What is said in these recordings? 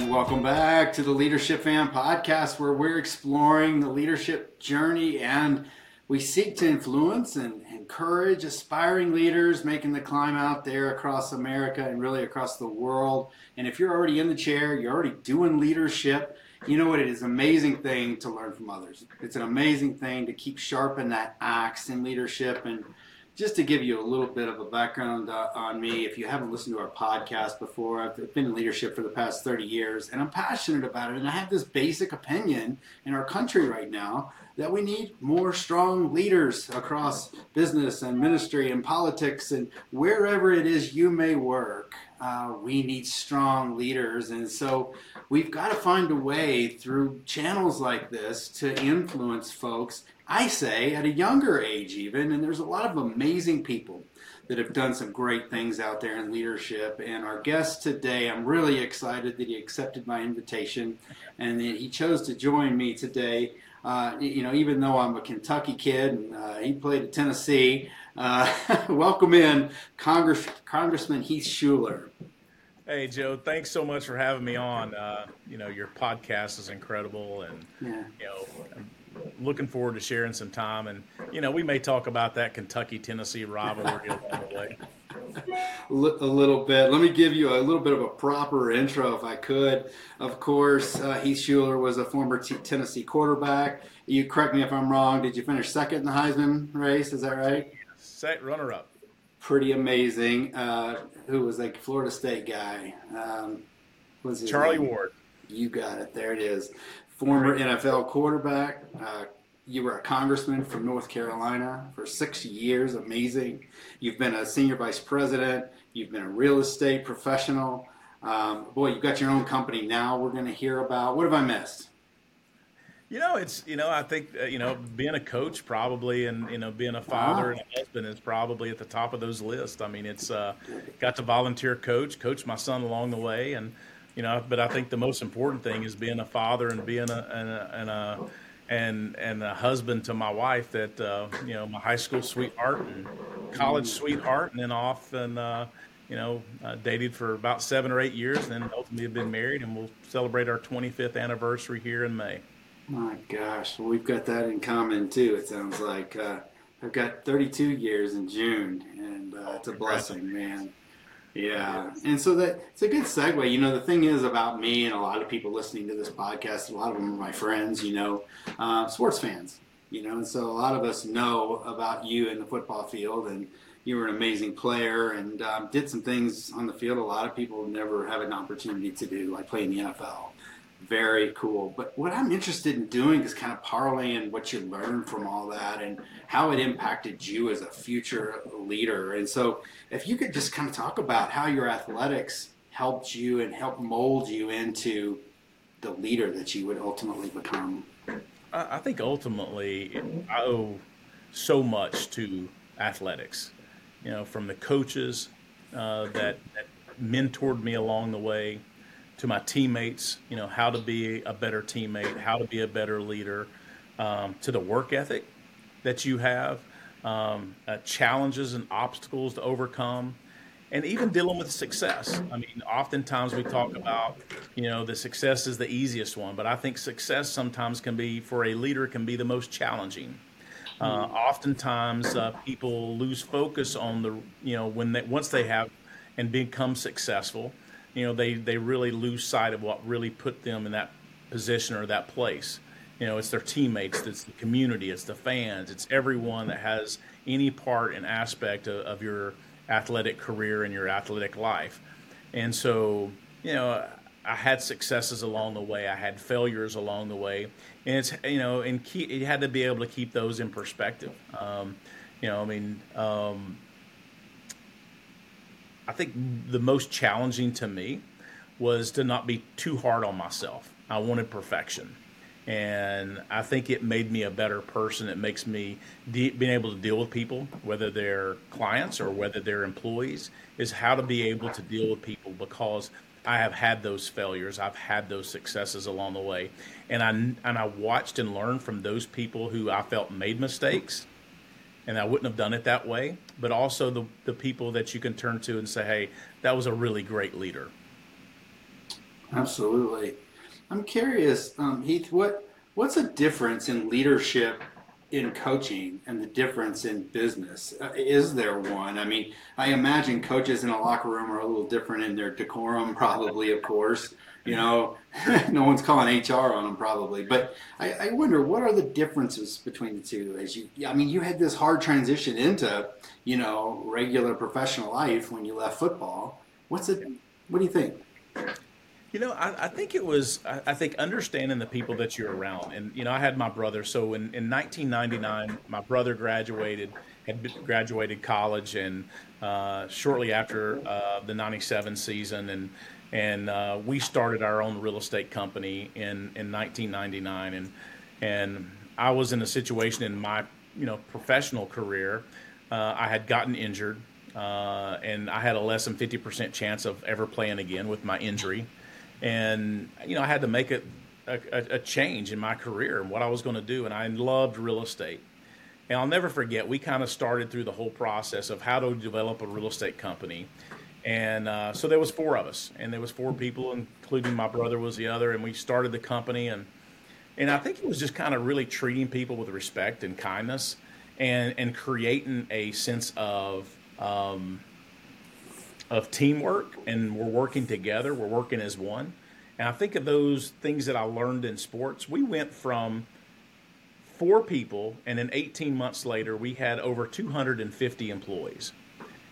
And welcome back to the Leadership Fan Podcast, where we're exploring the leadership journey and we seek to influence and encourage aspiring leaders making the climb out there across America and really across the world. And if you're already in the chair, you're already doing leadership, you know what? It is an amazing thing to learn from others. It's an amazing thing to keep sharpening that axe in leadership and just to give you a little bit of a background uh, on me, if you haven't listened to our podcast before, I've been in leadership for the past 30 years and I'm passionate about it. And I have this basic opinion in our country right now that we need more strong leaders across business and ministry and politics and wherever it is you may work. Uh, we need strong leaders. And so we've got to find a way through channels like this to influence folks I say at a younger age, even. And there's a lot of amazing people that have done some great things out there in leadership. And our guest today, I'm really excited that he accepted my invitation and that he chose to join me today. Uh, you know, even though I'm a Kentucky kid and uh, he played at Tennessee, uh, welcome in Congress, Congressman Heath Shuler. Hey Joe, thanks so much for having me on. Uh, you know, your podcast is incredible, and yeah. you know, looking forward to sharing some time. And, you know, we may talk about that Kentucky Tennessee rivalry along the way. A little bit. Let me give you a little bit of a proper intro, if I could. Of course, uh, Heath Shuler was a former T- Tennessee quarterback. You correct me if I'm wrong. Did you finish second in the Heisman race? Is that right? Set runner up. Pretty amazing. Uh, who was like Florida State guy? Um, was Charlie name? Ward. You got it. There it is former NFL quarterback. Uh, you were a congressman from North Carolina for six years. Amazing. You've been a senior vice president. You've been a real estate professional. Um, boy, you've got your own company now. We're going to hear about. What have I missed? You know, it's you know, I think uh, you know, being a coach probably, and you know, being a father and a husband is probably at the top of those lists. I mean, it's uh, got to volunteer coach, coach my son along the way, and you know. But I think the most important thing is being a father and being a and a and a, and, and a husband to my wife. That uh, you know, my high school sweetheart and college sweetheart, and then off and uh, you know, uh, dated for about seven or eight years, and then ultimately have been married, and we'll celebrate our 25th anniversary here in May. My gosh, well, we've got that in common too. It sounds like uh, I've got 32 years in June, and uh, it's a blessing, man. Yeah, and so that it's a good segue. You know, the thing is about me and a lot of people listening to this podcast. A lot of them are my friends. You know, uh, sports fans. You know, and so a lot of us know about you in the football field, and you were an amazing player and um, did some things on the field a lot of people never have an opportunity to do, like play in the NFL very cool. But what I'm interested in doing is kind of parlaying what you learned from all that and how it impacted you as a future leader. And so, if you could just kind of talk about how your athletics helped you and helped mold you into the leader that you would ultimately become. I think ultimately I owe so much to athletics. You know, from the coaches uh, that, that mentored me along the way to my teammates, you know, how to be a better teammate, how to be a better leader, um, to the work ethic that you have, um, uh, challenges and obstacles to overcome, and even dealing with success. I mean, oftentimes we talk about, you know, the success is the easiest one, but I think success sometimes can be, for a leader, can be the most challenging. Uh, oftentimes, uh, people lose focus on the, you know, when they once they have and become successful, you know, they, they really lose sight of what really put them in that position or that place. You know, it's their teammates, it's the community, it's the fans, it's everyone that has any part and aspect of, of your athletic career and your athletic life. And so, you know, I had successes along the way. I had failures along the way, and it's you know, and keep, you had to be able to keep those in perspective. Um, you know, I mean, um, I think the most challenging to me was to not be too hard on myself. I wanted perfection. And I think it made me a better person. It makes me de- being able to deal with people, whether they're clients or whether they're employees, is how to be able to deal with people because I have had those failures. I've had those successes along the way, and I and I watched and learned from those people who I felt made mistakes, and I wouldn't have done it that way. But also the the people that you can turn to and say, "Hey, that was a really great leader." Absolutely. I'm curious, um, Heath, what what's a difference in leadership in coaching and the difference in business? Uh, is there one? I mean, I imagine coaches in a locker room are a little different in their decorum, probably, of course. You know, no one's calling HR on them, probably. But I, I, wonder, what are the differences between the two? As you, I mean, you had this hard transition into, you know, regular professional life when you left football. What's it? What do you think? You know, I, I, think it was, I, I, think understanding the people that you're around. And, you know, I had my brother. So in, in 1999, my brother graduated, had graduated college, and uh, shortly after uh, the 97 season. And, and uh, we started our own real estate company in, in 1999. And, and I was in a situation in my, you know, professional career. Uh, I had gotten injured. Uh, and I had a less than 50% chance of ever playing again with my injury and you know I had to make a, a, a change in my career and what I was going to do, and I loved real estate. And I'll never forget, we kind of started through the whole process of how to develop a real estate company. And uh, so there was four of us, and there was four people, including my brother was the other, and we started the company. And and I think it was just kind of really treating people with respect and kindness, and and creating a sense of um, of teamwork and we're working together, we're working as one. And I think of those things that I learned in sports. We went from four people, and then 18 months later, we had over 250 employees.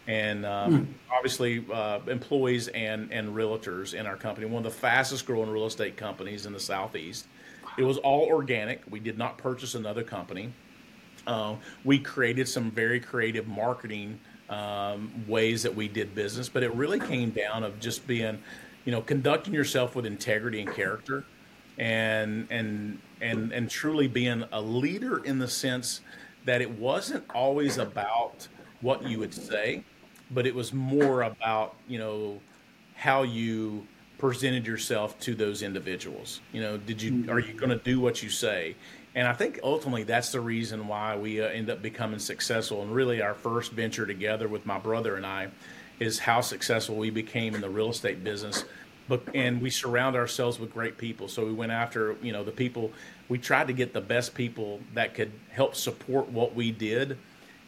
And um, mm. obviously, uh, employees and, and realtors in our company, one of the fastest growing real estate companies in the Southeast. It was all organic. We did not purchase another company. Uh, we created some very creative marketing um, ways that we did business, but it really came down of just being, you know, conducting yourself with integrity and character, and and and and truly being a leader in the sense that it wasn't always about what you would say, but it was more about you know how you presented yourself to those individuals. You know, did you are you going to do what you say? And I think ultimately that's the reason why we uh, end up becoming successful. And really, our first venture together with my brother and I is how successful we became in the real estate business. But and we surround ourselves with great people. So we went after you know the people. We tried to get the best people that could help support what we did,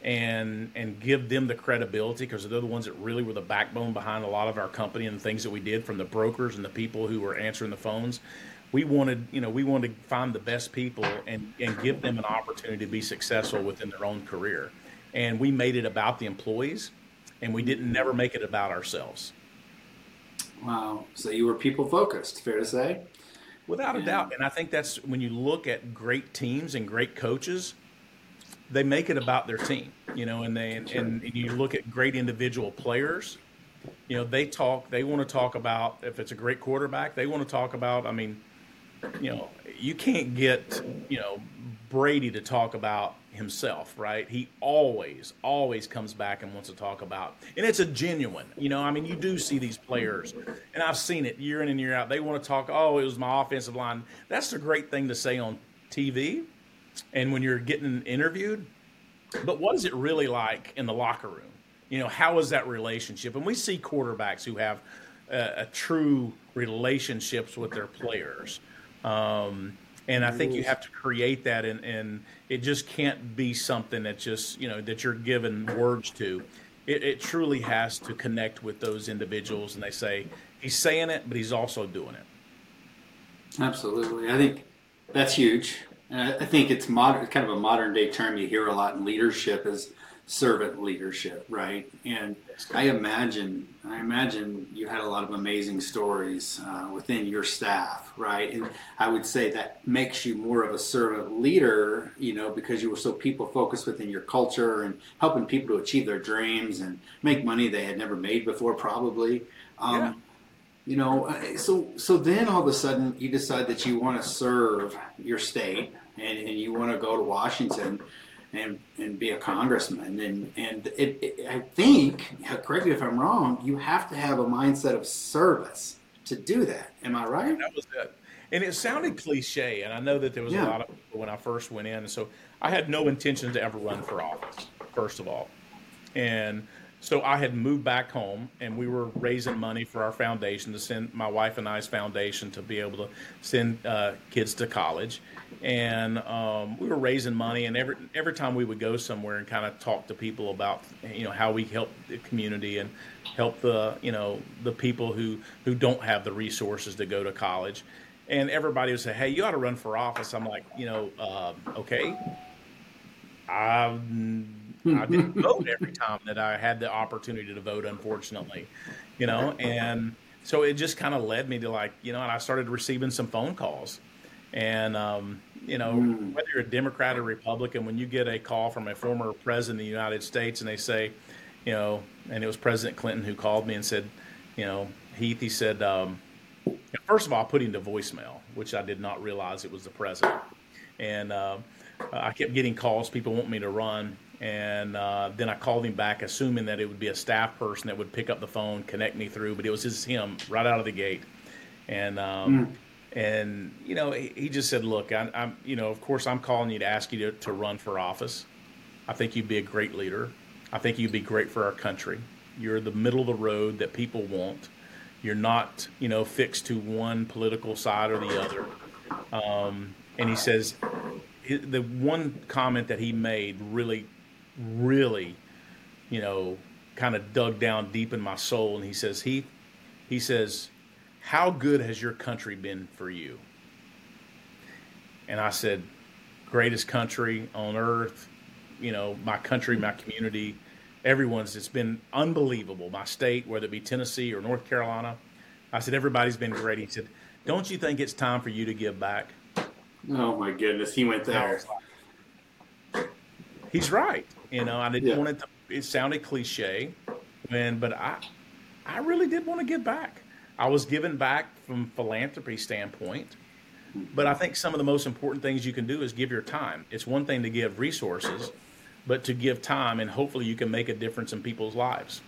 and and give them the credibility because they're the ones that really were the backbone behind a lot of our company and the things that we did, from the brokers and the people who were answering the phones we wanted, you know, we wanted to find the best people and, and give them an opportunity to be successful within their own career. And we made it about the employees and we didn't never make it about ourselves. Wow. So you were people focused, fair to say? Without a doubt. And I think that's when you look at great teams and great coaches, they make it about their team, you know, and they, and, and you look at great individual players, you know, they talk, they want to talk about, if it's a great quarterback, they want to talk about, I mean, you know, you can't get, you know, Brady to talk about himself, right? He always, always comes back and wants to talk about, and it's a genuine, you know. I mean, you do see these players, and I've seen it year in and year out. They want to talk, oh, it was my offensive line. That's the great thing to say on TV, and when you're getting interviewed. But what is it really like in the locker room? You know, how is that relationship? And we see quarterbacks who have a, a true relationships with their players. Um, and I think you have to create that, and, and it just can't be something that just you know that you're given words to. It, it truly has to connect with those individuals, and they say he's saying it, but he's also doing it. Absolutely, I think that's huge. And I think it's modern, kind of a modern day term you hear a lot in leadership is servant leadership, right? And I imagine, I imagine you had a lot of amazing stories uh, within your staff, right? And I would say that makes you more of a servant leader, you know, because you were so people focused within your culture and helping people to achieve their dreams and make money they had never made before, probably. Um, yeah. You know, uh, so so then all of a sudden you decide that you want to serve your state and, and you want to go to Washington and and be a congressman. And and it, it, I think, uh, correct me if I'm wrong, you have to have a mindset of service to do that. Am I right? That was it. And it sounded cliche, and I know that there was yeah. a lot of people when I first went in. So I had no intention to ever run for office, first of all. And so I had moved back home, and we were raising money for our foundation to send my wife and I's foundation to be able to send uh, kids to college, and um, we were raising money. And every every time we would go somewhere and kind of talk to people about you know how we help the community and help the you know the people who who don't have the resources to go to college, and everybody would say, "Hey, you ought to run for office." I'm like, you know, uh, okay. I I didn't vote every time that I had the opportunity to vote, unfortunately, you know, and so it just kind of led me to like, you know, and I started receiving some phone calls. And, um, you know, mm. whether you're a Democrat or Republican, when you get a call from a former president of the United States and they say, you know, and it was President Clinton who called me and said, you know, Heath, he said, um, first of all, I put him to voicemail, which I did not realize it was the president. And uh, I kept getting calls, people want me to run. And uh, then I called him back, assuming that it would be a staff person that would pick up the phone, connect me through. But it was just him right out of the gate, and um, mm. and you know he, he, just said, "Look, I, am you know of course I'm calling you to ask you to, to run for office. I think you'd be a great leader. I think you'd be great for our country. You're the middle of the road that people want. You're not you know fixed to one political side or the other." Um, and he says the one comment that he made really really, you know, kind of dug down deep in my soul. And he says, Heath, he says, how good has your country been for you? And I said, greatest country on earth, you know, my country, my community, everyone's, it's been unbelievable. My state, whether it be Tennessee or North Carolina. I said, everybody's been great. He said, don't you think it's time for you to give back? Oh my goodness, he went there. He's right. You know, I didn't yeah. want it to. It sounded cliche, when but I, I really did want to give back. I was given back from philanthropy standpoint, but I think some of the most important things you can do is give your time. It's one thing to give resources, but to give time, and hopefully you can make a difference in people's lives.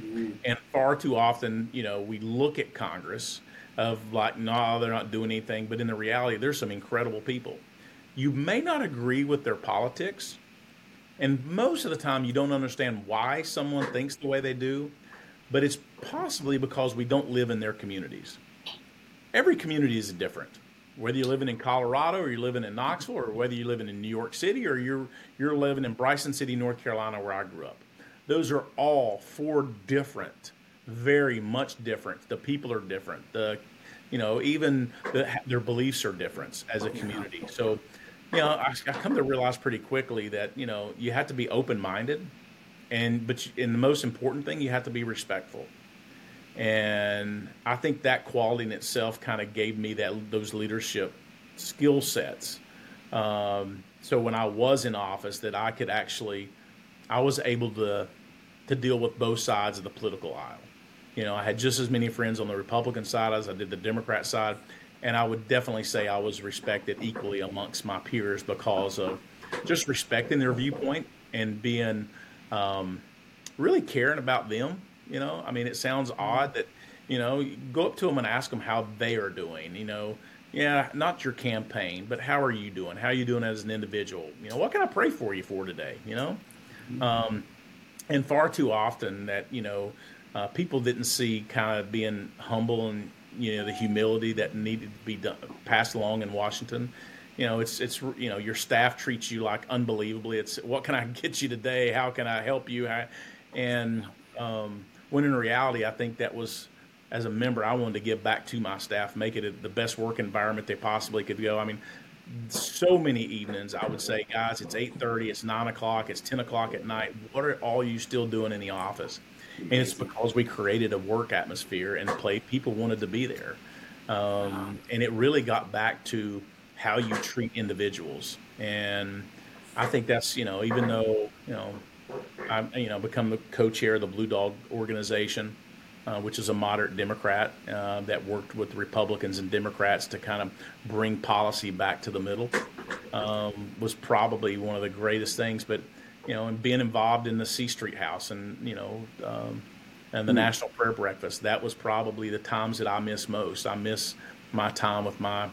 Mm-hmm. And far too often, you know, we look at Congress of like, no, they're not doing anything. But in the reality, there's some incredible people. You may not agree with their politics, and most of the time, you don't understand why someone thinks the way they do, but it's possibly because we don't live in their communities. Every community is different. Whether you're living in Colorado or you're living in Knoxville or whether you're living in New York City or you're, you're living in Bryson City, North Carolina, where I grew up. Those are all four different, very much different. The people are different. The, you know, even the, their beliefs are different as a community. So you know, I, I come to realize pretty quickly that you know you have to be open minded, and but you, and the most important thing you have to be respectful. And I think that quality in itself kind of gave me that those leadership skill sets. Um, so when I was in office, that I could actually, I was able to to deal with both sides of the political aisle. You know, I had just as many friends on the Republican side as I did the Democrat side, and I would definitely say I was respected equally amongst my peers because of just respecting their viewpoint and being um, really caring about them. You know, I mean, it sounds odd that you know go up to them and ask them how they are doing. You know, yeah, not your campaign, but how are you doing? How are you doing as an individual? You know, what can I pray for you for today? You know, um, and far too often that you know uh, people didn't see kind of being humble and you know the humility that needed to be done, passed along in Washington. You know, it's it's you know your staff treats you like unbelievably. It's what can I get you today? How can I help you? And um, when in reality, I think that was as a member, I wanted to give back to my staff, make it the best work environment they possibly could go. I mean, so many evenings I would say, guys, it's eight thirty, it's nine o'clock, it's ten o'clock at night. What are all you still doing in the office? And it's because we created a work atmosphere and play people wanted to be there um, and it really got back to how you treat individuals and i think that's you know even though you know i you know become the co-chair of the blue dog organization uh, which is a moderate Democrat uh, that worked with Republicans and Democrats to kind of bring policy back to the middle, um, was probably one of the greatest things. But you know, and being involved in the C Street House and you know, um, and the mm. National Prayer Breakfast. That was probably the times that I miss most. I miss my time with my,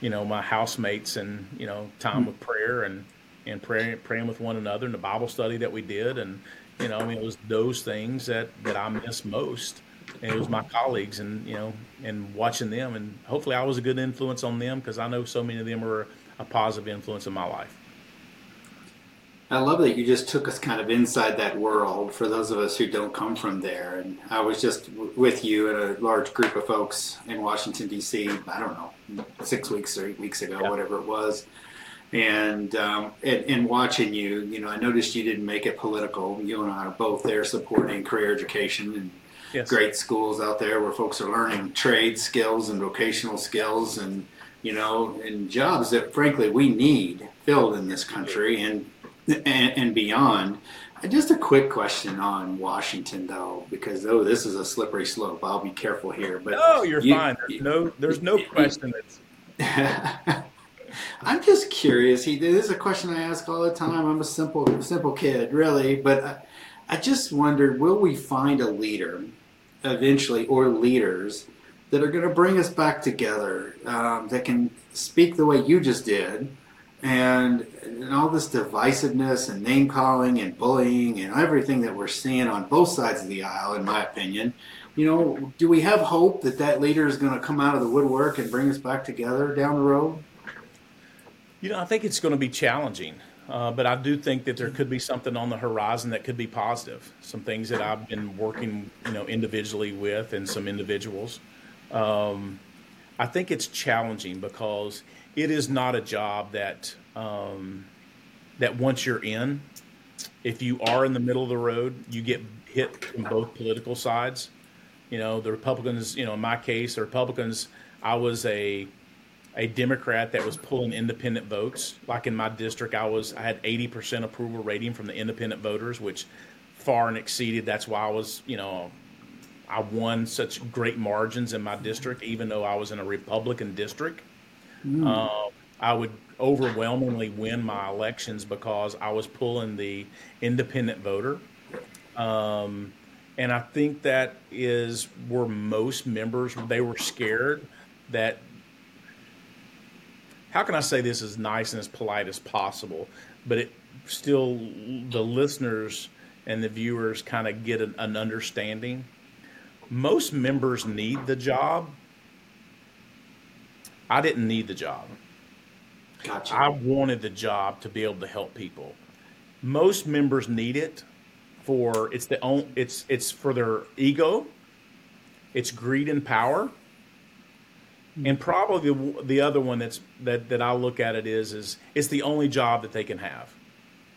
you know, my housemates and you know, time mm. with prayer and and praying praying with one another and the Bible study that we did and you know I mean it was those things that that I miss most and it was my colleagues and you know and watching them and hopefully I was a good influence on them because I know so many of them were a positive influence in my life. I love that you just took us kind of inside that world for those of us who don't come from there. And I was just w- with you and a large group of folks in Washington, D.C., I don't know, six weeks or eight weeks ago, yeah. whatever it was. And, um, and, and watching you, you know, I noticed you didn't make it political. You and I are both there supporting career education and yes. great schools out there where folks are learning trade skills and vocational skills and, you know, and jobs that frankly we need filled in this country. And and, and beyond. Just a quick question on Washington, though, because oh, this is a slippery slope. I'll be careful here. But no, you're you, fine. There's no, there's no question that's. I'm just curious. He, this is a question I ask all the time. I'm a simple, simple kid, really, but I, I just wondered: Will we find a leader eventually, or leaders that are going to bring us back together, um, that can speak the way you just did? And, and all this divisiveness and name calling and bullying and everything that we're seeing on both sides of the aisle, in my opinion, you know, do we have hope that that leader is going to come out of the woodwork and bring us back together down the road? You know, I think it's going to be challenging, uh, but I do think that there could be something on the horizon that could be positive. Some things that I've been working, you know, individually with and some individuals. Um, I think it's challenging because it is not a job that um, that once you're in, if you are in the middle of the road, you get hit from both political sides. You know, the Republicans. You know, in my case, the Republicans. I was a a Democrat that was pulling independent votes. Like in my district, I was I had 80% approval rating from the independent voters, which far and exceeded. That's why I was, you know, I won such great margins in my district, even though I was in a Republican district. Mm. Uh, I would overwhelmingly win my elections because I was pulling the independent voter. Um, and I think that is where most members they were scared that how can I say this as nice and as polite as possible, but it still the listeners and the viewers kind of get an, an understanding. Most members need the job I didn't need the job. Gotcha. I wanted the job to be able to help people. Most members need it for it's the own it's it's for their ego, it's greed and power, mm-hmm. and probably the, the other one that's that that I look at it is is it's the only job that they can have.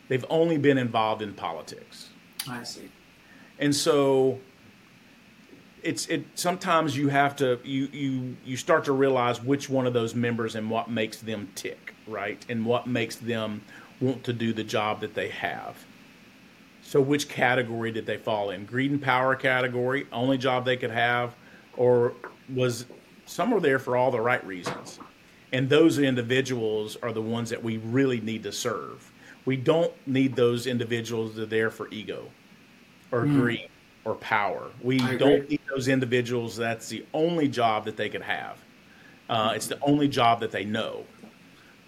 They've only been involved in politics. I see. And so it's it sometimes you have to you you you start to realize which one of those members and what makes them tick right? And what makes them want to do the job that they have. So which category did they fall in? Greed and power category only job they could have or was some are there for all the right reasons. And those individuals are the ones that we really need to serve. We don't need those individuals that are there for ego or mm. greed or power. We don't need those individuals. That's the only job that they could have. Uh, it's the only job that they know.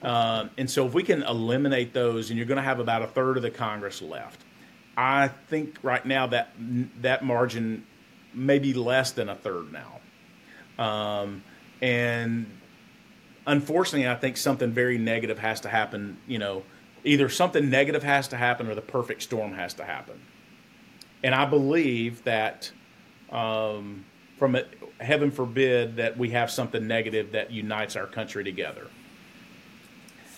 Uh, and so, if we can eliminate those, and you're going to have about a third of the Congress left, I think right now that that margin may be less than a third now. Um, and unfortunately, I think something very negative has to happen. You know, either something negative has to happen, or the perfect storm has to happen. And I believe that um, from it, heaven forbid that we have something negative that unites our country together.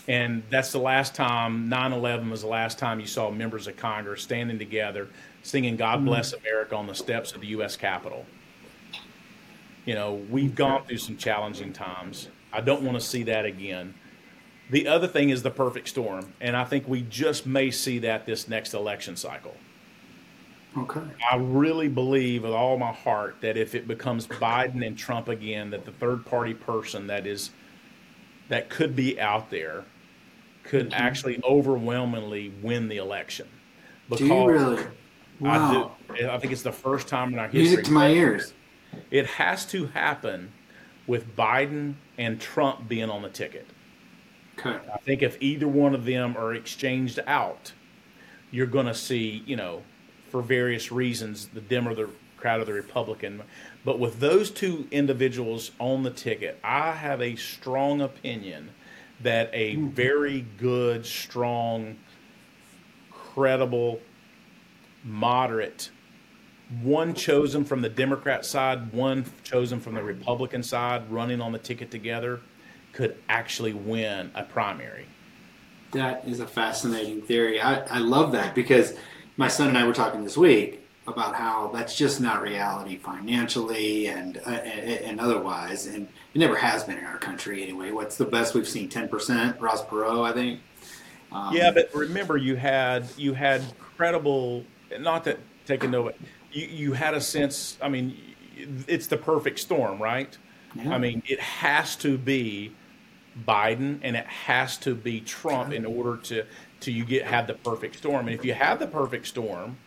And that's the last time, 9 11 was the last time you saw members of Congress standing together singing God mm-hmm. Bless America on the steps of the U.S. Capitol. You know, we've gone through some challenging times. I don't want to see that again. The other thing is the perfect storm. And I think we just may see that this next election cycle. Okay. I really believe with all my heart that if it becomes Biden and Trump again, that the third party person that is that could be out there could mm-hmm. actually overwhelmingly win the election. Because do you really? Wow. I, do, I think it's the first time in our history. Music to my ears. It has to happen with Biden and Trump being on the ticket. Okay. I think if either one of them are exchanged out, you're going to see, you know, for various reasons, the Dem or the crowd of the Republican. But with those two individuals on the ticket, I have a strong opinion that a very good, strong, credible, moderate, one chosen from the Democrat side, one chosen from the Republican side, running on the ticket together, could actually win a primary. That is a fascinating theory. I, I love that because my son and I were talking this week about how that's just not reality financially and uh, and, and otherwise, and it never has been in our country anyway. What's the best we've seen? Ten percent. Ross Perot, I think. Um, yeah, but remember, you had you had credible. Not that taking no, you you had a sense. I mean, it's the perfect storm, right? Yeah. I mean, it has to be Biden and it has to be Trump in order to to you get have the perfect storm. And if you have the perfect storm,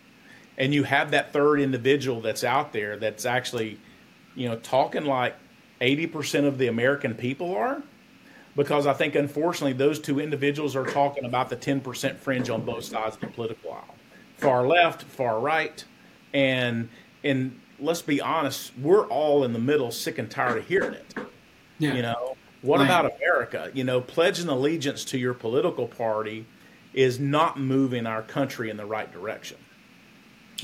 and you have that third individual that's out there that's actually, you know, talking like eighty percent of the American people are, because I think unfortunately those two individuals are talking about the ten percent fringe on both sides of the political aisle, far left, far right, and and let's be honest, we're all in the middle, sick and tired of hearing it. Yeah. You know, what right. about America? You know, pledging allegiance to your political party is not moving our country in the right direction.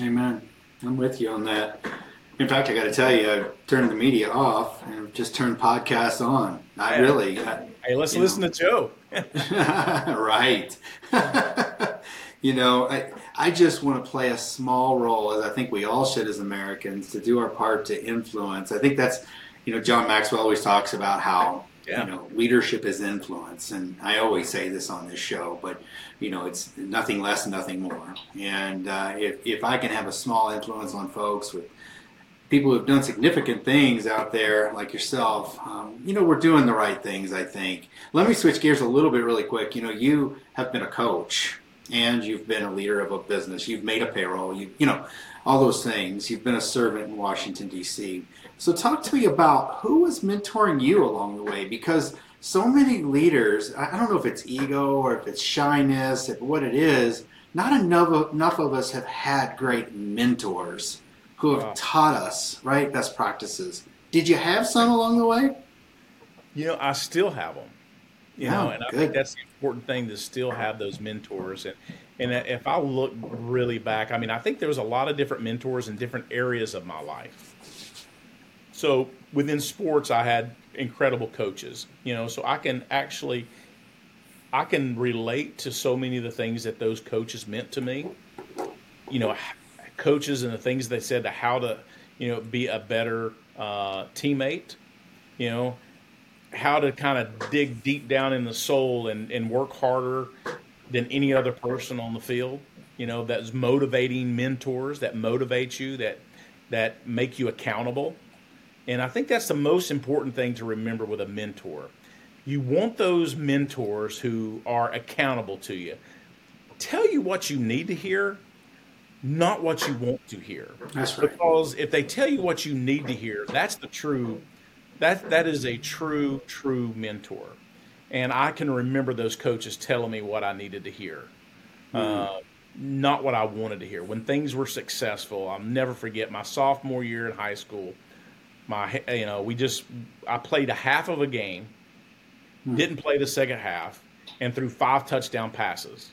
Amen. I'm with you on that. In fact, I got to tell you, I turned the media off and just turned podcasts on. Not yeah. really. I, hey, let's listen know. to Joe. right. you know, I I just want to play a small role, as I think we all should as Americans, to do our part to influence. I think that's, you know, John Maxwell always talks about how yeah. you know leadership is influence, and I always say this on this show, but you know, it's nothing less, nothing more. And uh, if if I can have a small influence on folks with people who've done significant things out there like yourself, um, you know, we're doing the right things, I think. Let me switch gears a little bit really quick. You know, you have been a coach and you've been a leader of a business. You've made a payroll. You, you know, all those things. You've been a servant in Washington D.C. So talk to me about who was mentoring you along the way, because so many leaders. I don't know if it's ego or if it's shyness, if what it is. Not enough enough of us have had great mentors who have wow. taught us right best practices. Did you have some along the way? You know, I still have them. You yeah, know, and I think that's the important thing to still have those mentors. And and if I look really back, I mean, I think there was a lot of different mentors in different areas of my life. So within sports, I had incredible coaches. You know, so I can actually I can relate to so many of the things that those coaches meant to me. You know, coaches and the things they said to how to, you know, be a better uh, teammate. You know, how to kind of dig deep down in the soul and, and work harder than any other person on the field. You know, that's motivating mentors that motivate you, that that make you accountable. And I think that's the most important thing to remember with a mentor. You want those mentors who are accountable to you. Tell you what you need to hear, not what you want to hear. That's right. Because if they tell you what you need to hear, that's the true that that is a true true mentor and i can remember those coaches telling me what i needed to hear mm-hmm. uh, not what i wanted to hear when things were successful i'll never forget my sophomore year in high school my you know we just i played a half of a game mm-hmm. didn't play the second half and threw five touchdown passes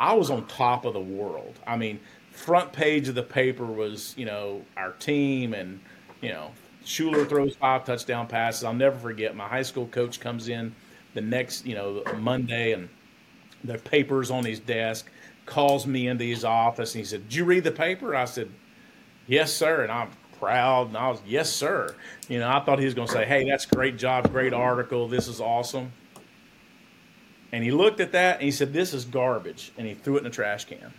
i was on top of the world i mean front page of the paper was you know our team and you know Shuler throws five touchdown passes. I'll never forget. My high school coach comes in the next, you know, Monday, and the paper's on his desk. Calls me into his office, and he said, "Did you read the paper?" I said, "Yes, sir." And I'm proud, and I was, "Yes, sir." You know, I thought he was going to say, "Hey, that's great job, great article. This is awesome." And he looked at that and he said, "This is garbage," and he threw it in the trash can.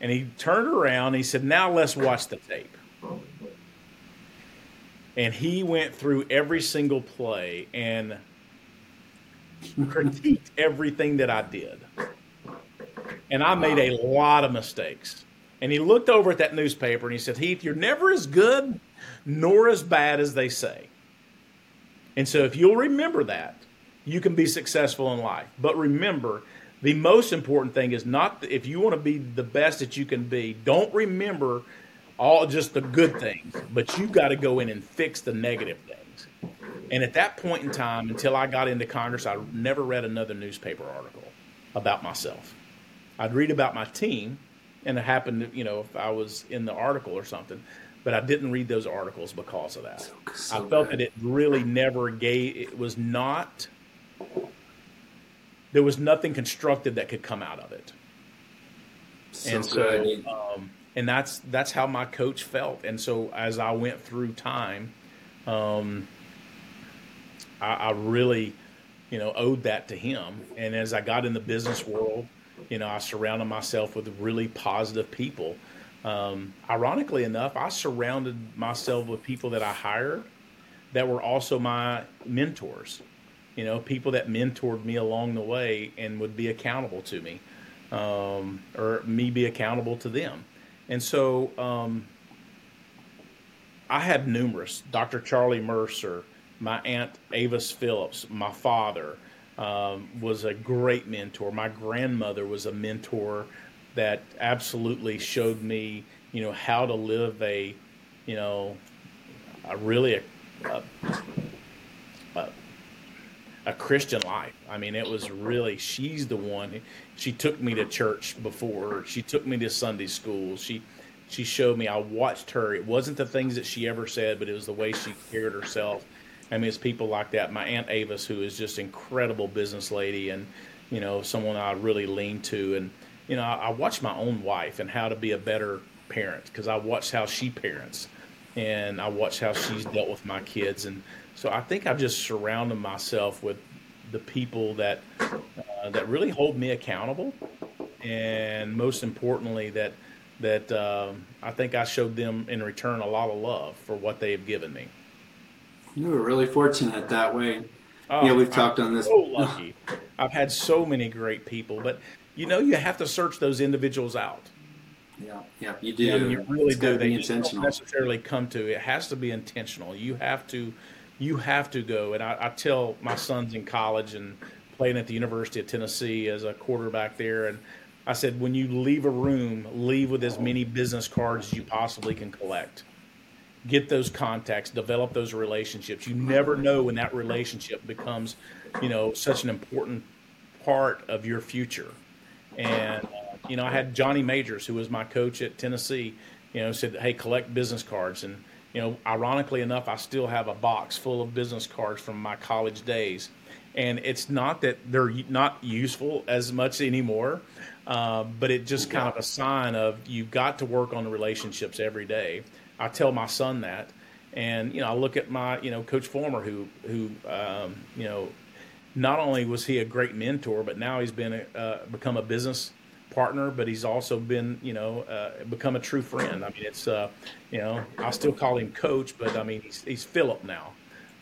And he turned around and he said, "Now let's watch the tape." and he went through every single play and critiqued everything that I did. And I made a lot of mistakes. And he looked over at that newspaper and he said, Heath, you're never as good nor as bad as they say. And so if you'll remember that, you can be successful in life. But remember, the most important thing is not if you want to be the best that you can be, don't remember all just the good things, but you got to go in and fix the negative things. And at that point in time, until I got into Congress, I never read another newspaper article about myself. I'd read about my team, and it happened, you know, if I was in the article or something, but I didn't read those articles because of that. So, so I felt good. that it really never gave, it was not, there was nothing constructive that could come out of it. So and so, um, and that's that's how my coach felt. And so as I went through time, um, I, I really, you know, owed that to him. And as I got in the business world, you know, I surrounded myself with really positive people. Um, ironically enough, I surrounded myself with people that I hired that were also my mentors. You know, people that mentored me along the way and would be accountable to me, um, or me be accountable to them. And so um, I had numerous Dr. Charlie Mercer, my aunt Avis Phillips, my father um, was a great mentor. My grandmother was a mentor that absolutely showed me, you know, how to live a, you know, a really a, a, a Christian life. I mean, it was really, she's the one. She took me to church before. She took me to Sunday school. She, she showed me, I watched her. It wasn't the things that she ever said, but it was the way she carried herself. I mean, it's people like that. My Aunt Avis, who is just incredible business lady and, you know, someone I really lean to. And, you know, I, I watched my own wife and how to be a better parent because I watch how she parents and I watch how she's dealt with my kids. And, so I think I've just surrounded myself with the people that uh, that really hold me accountable, and most importantly, that that um, I think I showed them in return a lot of love for what they have given me. You were really fortunate that way. Oh, yeah, we've talked I'm on this. So lucky. I've had so many great people, but you know, you have to search those individuals out. Yeah, yeah, you do. Yeah, you really it's do. They don't necessarily come to. It has to be intentional. You have to you have to go. And I, I tell my sons in college and playing at the University of Tennessee as a quarterback there, and I said, when you leave a room, leave with as many business cards as you possibly can collect. Get those contacts, develop those relationships. You never know when that relationship becomes, you know, such an important part of your future. And uh, you know, I had Johnny Majors, who was my coach at Tennessee. You know, said, "Hey, collect business cards." And you know, ironically enough, I still have a box full of business cards from my college days. And it's not that they're not useful as much anymore, uh, but it just kind of a sign of you've got to work on the relationships every day. I tell my son that, and you know, I look at my you know Coach Fulmer, who who um, you know, not only was he a great mentor, but now he's been a, uh, become a business partner, but he's also been, you know, uh, become a true friend. I mean, it's, uh, you know, I still call him coach, but I mean, he's, he's Philip now,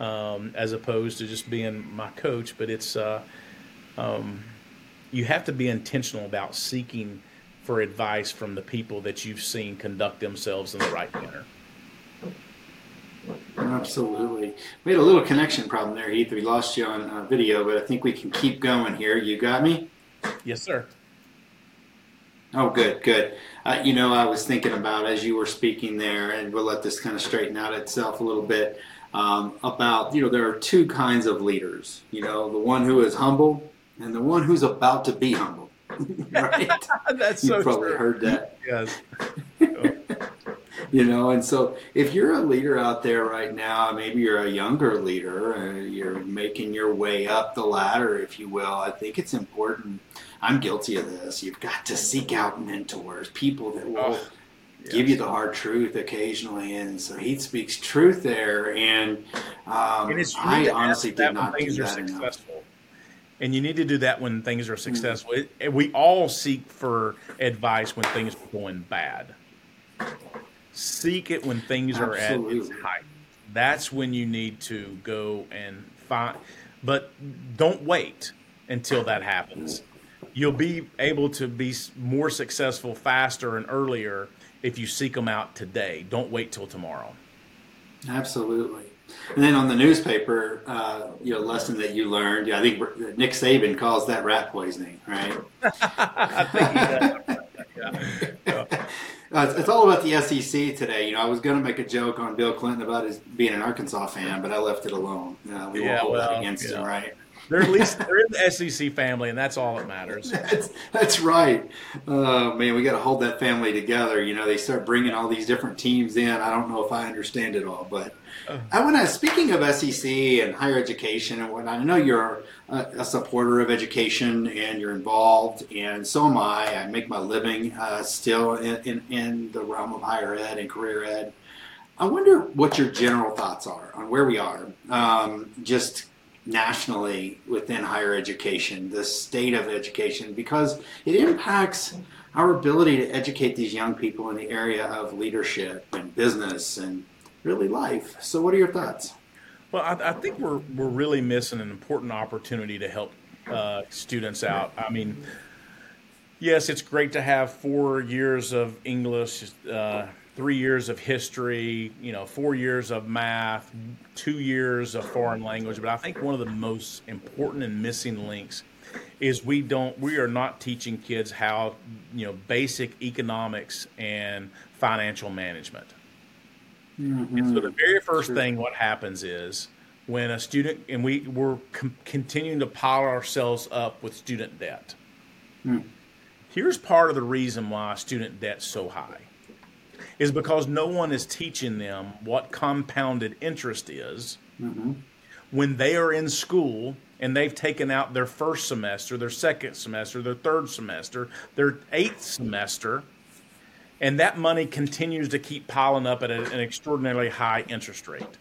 um, as opposed to just being my coach. But it's, uh, um, you have to be intentional about seeking for advice from the people that you've seen conduct themselves in the right manner. Absolutely. We had a little connection problem there, Heath. We lost you on uh, video, but I think we can keep going here. You got me? Yes, sir. Oh, good, good. Uh, you know, I was thinking about as you were speaking there, and we'll let this kind of straighten out itself a little bit. Um, about you know, there are two kinds of leaders. You know, the one who is humble and the one who's about to be humble. right? That's you so probably true. heard that. Yes. you know, and so if you're a leader out there right now, maybe you're a younger leader, uh, you're making your way up the ladder, if you will. I think it's important I'm guilty of this. You've got to seek out mentors, people that will oh, yes. give you the hard truth occasionally. And so he speaks truth there. And, um, and I honestly did not do that enough. And you need to do that when things are successful. Mm. It, we all seek for advice when things are going bad. Seek it when things Absolutely. are at its height. That's when you need to go and find. But don't wait until that happens you'll be able to be more successful faster and earlier if you seek them out today. Don't wait till tomorrow. Absolutely. And then on the newspaper, uh, you know, lesson that you learned, Yeah, I think Nick Saban calls that rat poisoning, right? I think he does. yeah. Uh, it's all about the SEC today. You know, I was going to make a joke on Bill Clinton about his being an Arkansas fan, but I left it alone. Uh, we yeah, won't hold well, that against him, right? They're at least they're in the SEC family, and that's all that matters. That's, that's right. Uh, man, we got to hold that family together. You know, they start bringing all these different teams in. I don't know if I understand it all, but I want to. Speaking of SEC and higher education and whatnot, I know you're a, a, supporter of education and you're involved, and so am I. I make my living uh, still in, in, in the realm of higher ed and career ed. I wonder what your general thoughts are on where we are. Um, just nationally within higher education, the state of education, because it impacts our ability to educate these young people in the area of leadership and business and really life. So, what are your thoughts? Well, I, I think we're we're really missing an important opportunity to help uh, students out. I mean, yes, it's great to have four years of English. Uh, three years of history, you know, four years of math, two years of foreign language. But I think one of the most important and missing links is we don't we are not teaching kids how you know basic economics and financial management. Mm-hmm. And so the very first thing what happens is when a student and we we're com- continuing to pile ourselves up with student debt. Mm. Here's part of the reason why student debt's so high is because no one is teaching them what compounded interest is mm-hmm. when they are in school and they've taken out their first semester, their second semester, their third semester, their eighth semester, and that money continues to keep piling up at an extraordinarily high interest rate.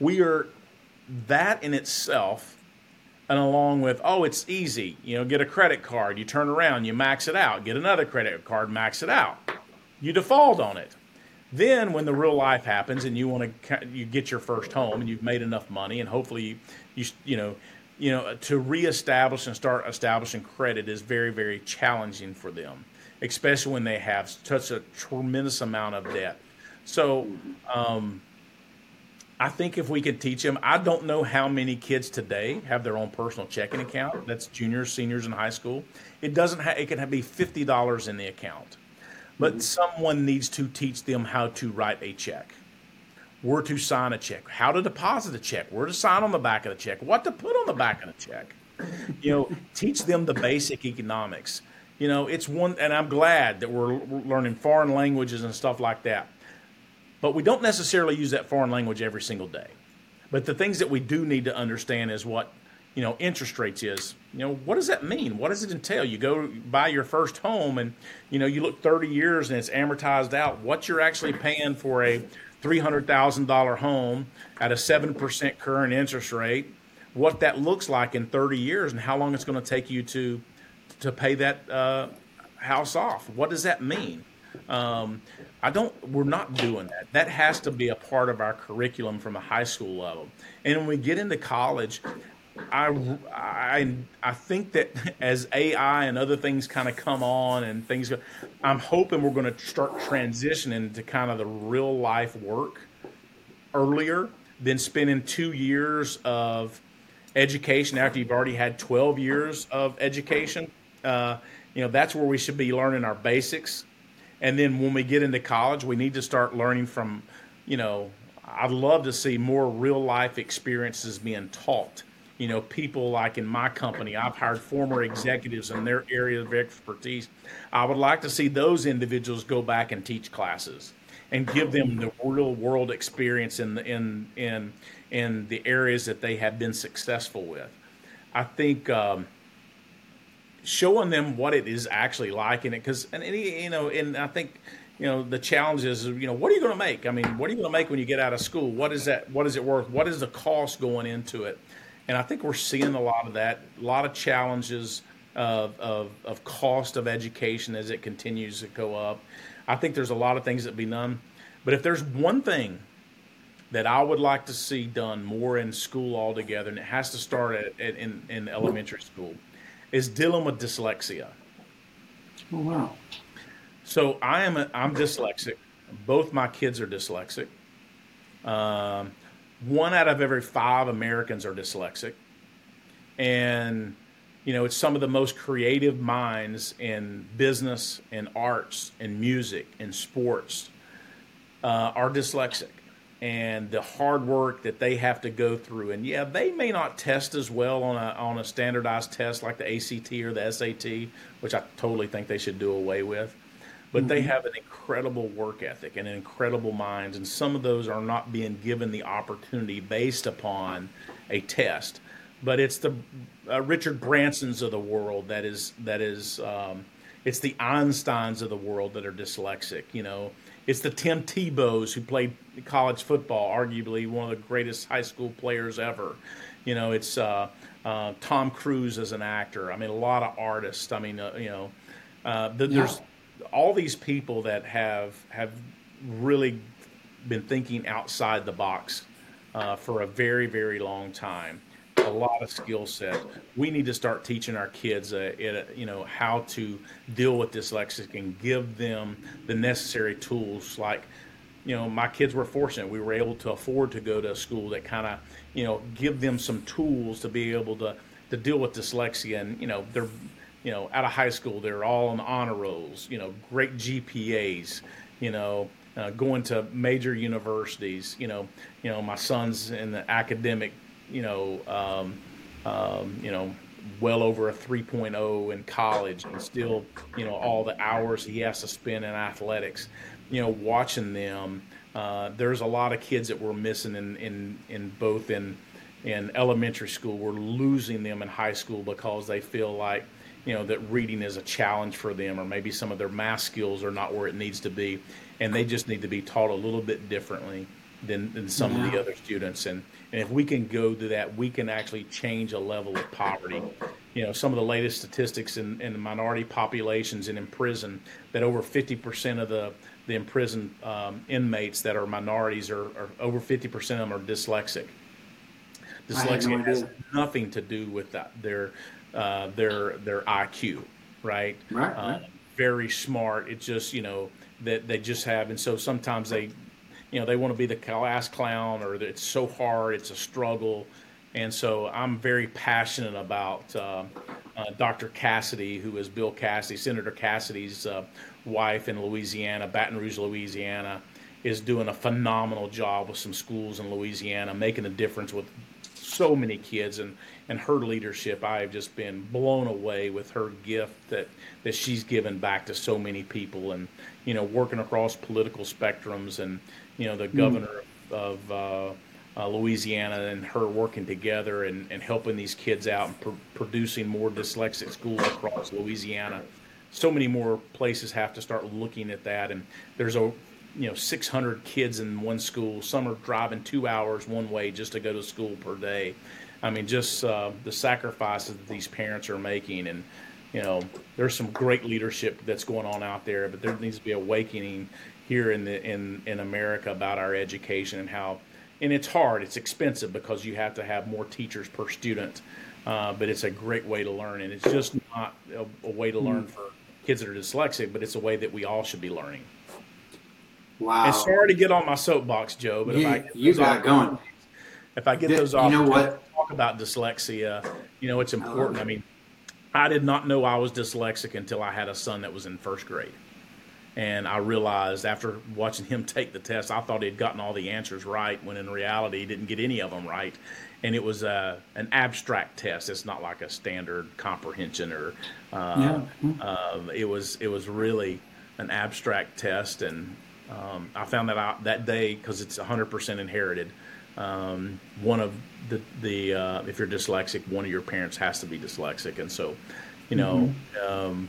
We are that in itself and along with oh it's easy. You know get a credit card. You turn around you max it out. Get another credit card max it out. You default on it. Then, when the real life happens and you want to, you get your first home and you've made enough money, and hopefully you, you, you know, you know, to reestablish and start establishing credit is very, very challenging for them, especially when they have such a tremendous amount of debt. So, um, I think if we could teach them, I don't know how many kids today have their own personal checking account. That's juniors, seniors in high school. It doesn't. Ha- it can be fifty dollars in the account but mm-hmm. someone needs to teach them how to write a check, where to sign a check, how to deposit a check, where to sign on the back of the check, what to put on the back of the check. You know, teach them the basic economics. You know, it's one, and I'm glad that we're learning foreign languages and stuff like that. But we don't necessarily use that foreign language every single day. But the things that we do need to understand is what you know interest rates is you know what does that mean what does it entail you go buy your first home and you know you look 30 years and it's amortized out what you're actually paying for a $300000 home at a 7% current interest rate what that looks like in 30 years and how long it's going to take you to to pay that uh, house off what does that mean um, I don't. We're not doing that. That has to be a part of our curriculum from a high school level. And when we get into college, I, I, I think that as AI and other things kind of come on and things, go, I'm hoping we're going to start transitioning to kind of the real life work earlier than spending two years of education after you've already had 12 years of education. Uh, you know, that's where we should be learning our basics. And then when we get into college, we need to start learning from, you know, I'd love to see more real life experiences being taught you know, people like in my company, I've hired former executives in their area of expertise. I would like to see those individuals go back and teach classes and give them the real world experience in the, in in in the areas that they have been successful with. I think um, showing them what it is actually like in it, because and any, you know, and I think you know the challenge is you know what are you going to make? I mean, what are you going to make when you get out of school? What is that? What is it worth? What is the cost going into it? And I think we're seeing a lot of that, a lot of challenges of, of, of cost of education as it continues to go up. I think there's a lot of things that be done. But if there's one thing that I would like to see done more in school altogether, and it has to start at, at in, in elementary school, is dealing with dyslexia. Oh, wow. So I am a, I'm dyslexic. Both my kids are dyslexic. Um, one out of every five Americans are dyslexic, and you know it's some of the most creative minds in business and arts and music and sports uh, are dyslexic and the hard work that they have to go through. And yeah, they may not test as well on a on a standardized test like the ACT or the SAT, which I totally think they should do away with. But mm-hmm. they have an incredible work ethic and incredible minds, and some of those are not being given the opportunity based upon a test. But it's the uh, Richard Bransons of the world that is that is um, it's the Einsteins of the world that are dyslexic. You know, it's the Tim Tebows who played college football, arguably one of the greatest high school players ever. You know, it's uh, uh, Tom Cruise as an actor. I mean, a lot of artists. I mean, uh, you know, uh, the, yeah. there's all these people that have have really been thinking outside the box uh, for a very, very long time a lot of skill set. We need to start teaching our kids, uh, you know, how to deal with dyslexic and give them the necessary tools. Like, you know, my kids were fortunate; we were able to afford to go to a school that kind of, you know, give them some tools to be able to to deal with dyslexia. And you know, they're, you know, out of high school, they're all on honor rolls. You know, great GPAs. You know, uh, going to major universities. You know, you know, my son's in the academic you know, um, um, you know, well over a 3.0 in college and still, you know, all the hours he has to spend in athletics, you know, watching them. Uh, there's a lot of kids that we're missing in, in, in both in, in elementary school. We're losing them in high school because they feel like, you know, that reading is a challenge for them or maybe some of their math skills are not where it needs to be. And they just need to be taught a little bit differently than, than some yeah. of the other students. And, and if we can go to that, we can actually change a level of poverty. You know, some of the latest statistics in, in the minority populations and in prison that over 50% of the, the imprisoned um, inmates that are minorities are, are over 50% of them are dyslexic. Dyslexia no has nothing to do with that, their, uh, their, their IQ, right? Right. Uh, right. Very smart. It's just, you know, that they just have, and so sometimes they you know they want to be the class clown or it's so hard it's a struggle. And so i'm very passionate about uh, uh, dr cassidy who is bill cassidy senator cassidy's uh, wife in louisiana baton rouge louisiana is doing a phenomenal job with some schools in louisiana making a difference with so many kids. And and her leadership i have just been blown away with her gift that that she's given back to so many people. And you know working across political spectrums and you know, the hmm. governor mm. of uh, uh, Louisiana and her working together and, and helping these kids out and pr- producing more dyslexic schools across Louisiana. So many more places have to start looking at that. And there's a you know 600 kids in one school. Some are driving two hours one way just to go to school per day. I mean, just uh, the sacrifices that these parents are making, and you know, there's some great leadership that's going on out there, but there needs to be awakening here in the in in America about our education and how and it's hard it's expensive because you have to have more teachers per student. Uh, but it's a great way to learn and it's just not a, a way to learn hmm. for kids that are dyslexic but it's a way that we all should be learning. Wow. And sorry to get on my soapbox joe but yeah, if i you got going. if i get those off you know what? talk about dyslexia you know it's important. I mean i did not know i was dyslexic until i had a son that was in first grade and I realized after watching him take the test, I thought he had gotten all the answers right, when in reality he didn't get any of them right. And it was uh, an abstract test. It's not like a standard comprehension or. Uh, yeah. uh, it was it was really an abstract test, and um, I found that out that day because it's 100% inherited. Um, one of the the uh, if you're dyslexic, one of your parents has to be dyslexic, and so, you know, mm-hmm. um,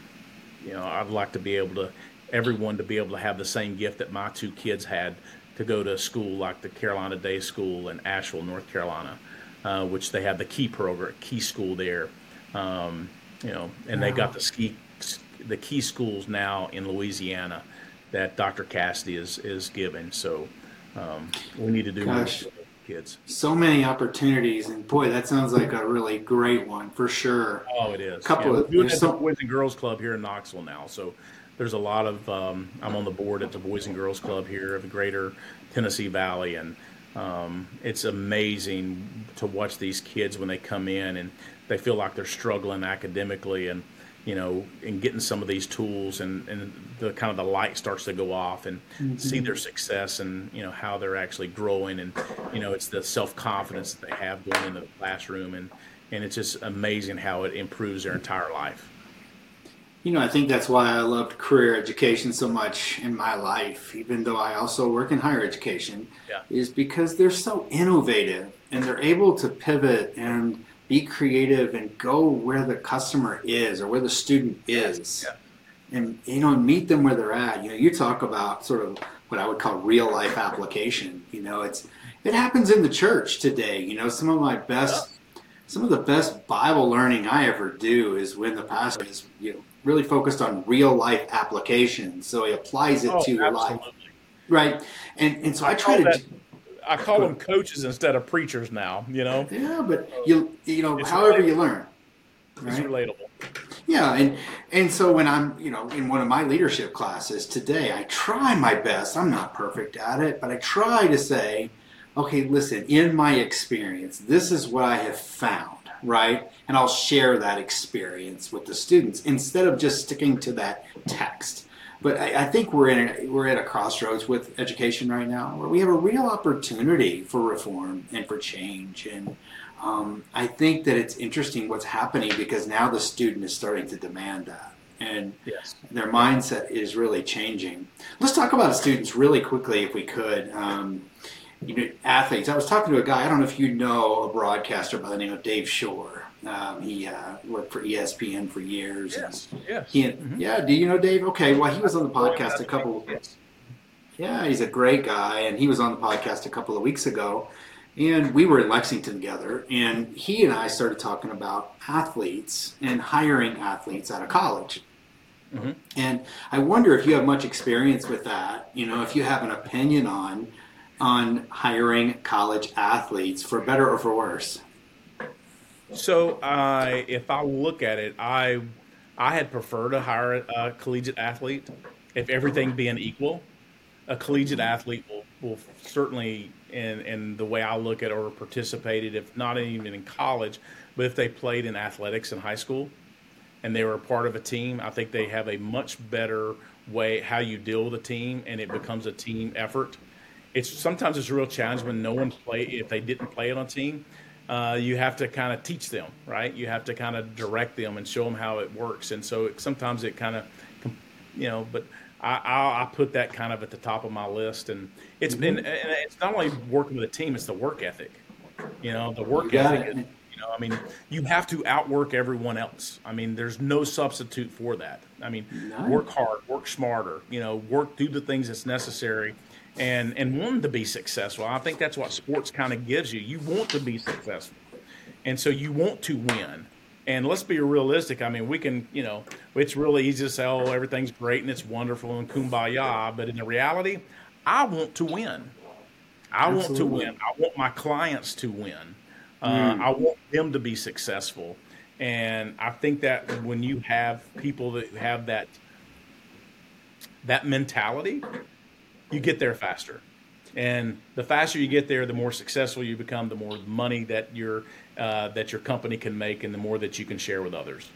you know, I'd like to be able to everyone to be able to have the same gift that my two kids had to go to a school like the Carolina Day School in Asheville, North Carolina, uh, which they have the Key program, Key School there. Um, you know, and wow. they got the ski, the Key schools now in Louisiana that Dr. Cassidy is is giving. So um, we need to do Gosh, more kids. So many opportunities, and boy, that sounds like a really great one for sure. Oh, it is. A couple yeah, of doing it at the Boys and Girls Club here in Knoxville now. So there's a lot of um, I'm on the board at the Boys and Girls Club here of the Greater Tennessee Valley, and Um, it's amazing to watch these kids when they come in and they feel like they're struggling academically and you know and getting some of these tools and, and the kind of the light starts to go off and mm-hmm. see their success and you know how they're actually growing and you know it's the self-confidence that they have going into the classroom and and it's just amazing how it improves their entire life you know, I think that's why I loved career education so much in my life, even though I also work in higher education, yeah. is because they're so innovative and they're able to pivot and be creative and go where the customer is or where the student is. Yeah. And you know, meet them where they're at. You know, you talk about sort of what I would call real life application. You know, it's it happens in the church today. You know, some of my best yeah. some of the best Bible learning I ever do is when the pastor is, you know, really focused on real life applications. So he applies it oh, to your life. Right. And and so I, I try to that, I call them coaches instead of preachers now, you know. Yeah, but you you know, it's however relatable. you learn. Right? It's relatable. Yeah, and and so when I'm, you know, in one of my leadership classes today, I try my best. I'm not perfect at it, but I try to say, okay, listen, in my experience, this is what I have found right? And I'll share that experience with the students instead of just sticking to that text. But I, I think we're in we're at a crossroads with education right now, where we have a real opportunity for reform and for change. And um, I think that it's interesting what's happening because now the student is starting to demand that and yes. their mindset is really changing. Let's talk about students really quickly, if we could. Um, you know, athletes. I was talking to a guy. I don't know if you know a broadcaster by the name of Dave Shore. Um, he uh, worked for ESPN for years. Yes. yes. He, mm-hmm. Yeah. Do you know Dave? Okay. Well, he was on the podcast a couple. Yeah, he's a great guy, and he was on the podcast a couple of weeks ago, and we were in Lexington together, and he and I started talking about athletes and hiring athletes out of college. Mm-hmm. And I wonder if you have much experience with that. You know, if you have an opinion on on hiring college athletes for better or for worse? So, I, if I look at it, I, I had preferred to hire a collegiate athlete if everything being equal. A collegiate athlete will, will certainly, in, the way I look at or participated, if not even in college, but if they played in athletics in high school and they were a part of a team, I think they have a much better way how you deal with a team and it becomes a team effort it's sometimes it's a real challenge when no one play if they didn't play on a team. Uh, you have to kind of teach them, right? You have to kind of direct them and show them how it works. And so it, sometimes it kind of, you know, but I, I, I, put that kind of at the top of my list. And it's mm-hmm. been, and it's not only working with a team, it's the work ethic. You know, the work ethic. Is, you know, I mean, you have to outwork everyone else. I mean, there's no substitute for that. I mean, work hard, work smarter. You know, work do the things that's necessary and and want to be successful. I think that's what sports kind of gives you. You want to be successful, and so you want to win. And let's be realistic. I mean, we can, you know, it's really easy to say, "Oh, everything's great and it's wonderful and kumbaya," but in the reality, I want to win. I Absolutely. want to win. I want my clients to win. Uh, mm. I want them to be successful. And I think that when you have people that have that that mentality, you get there faster. And the faster you get there, the more successful you become, the more money that your uh, that your company can make, and the more that you can share with others.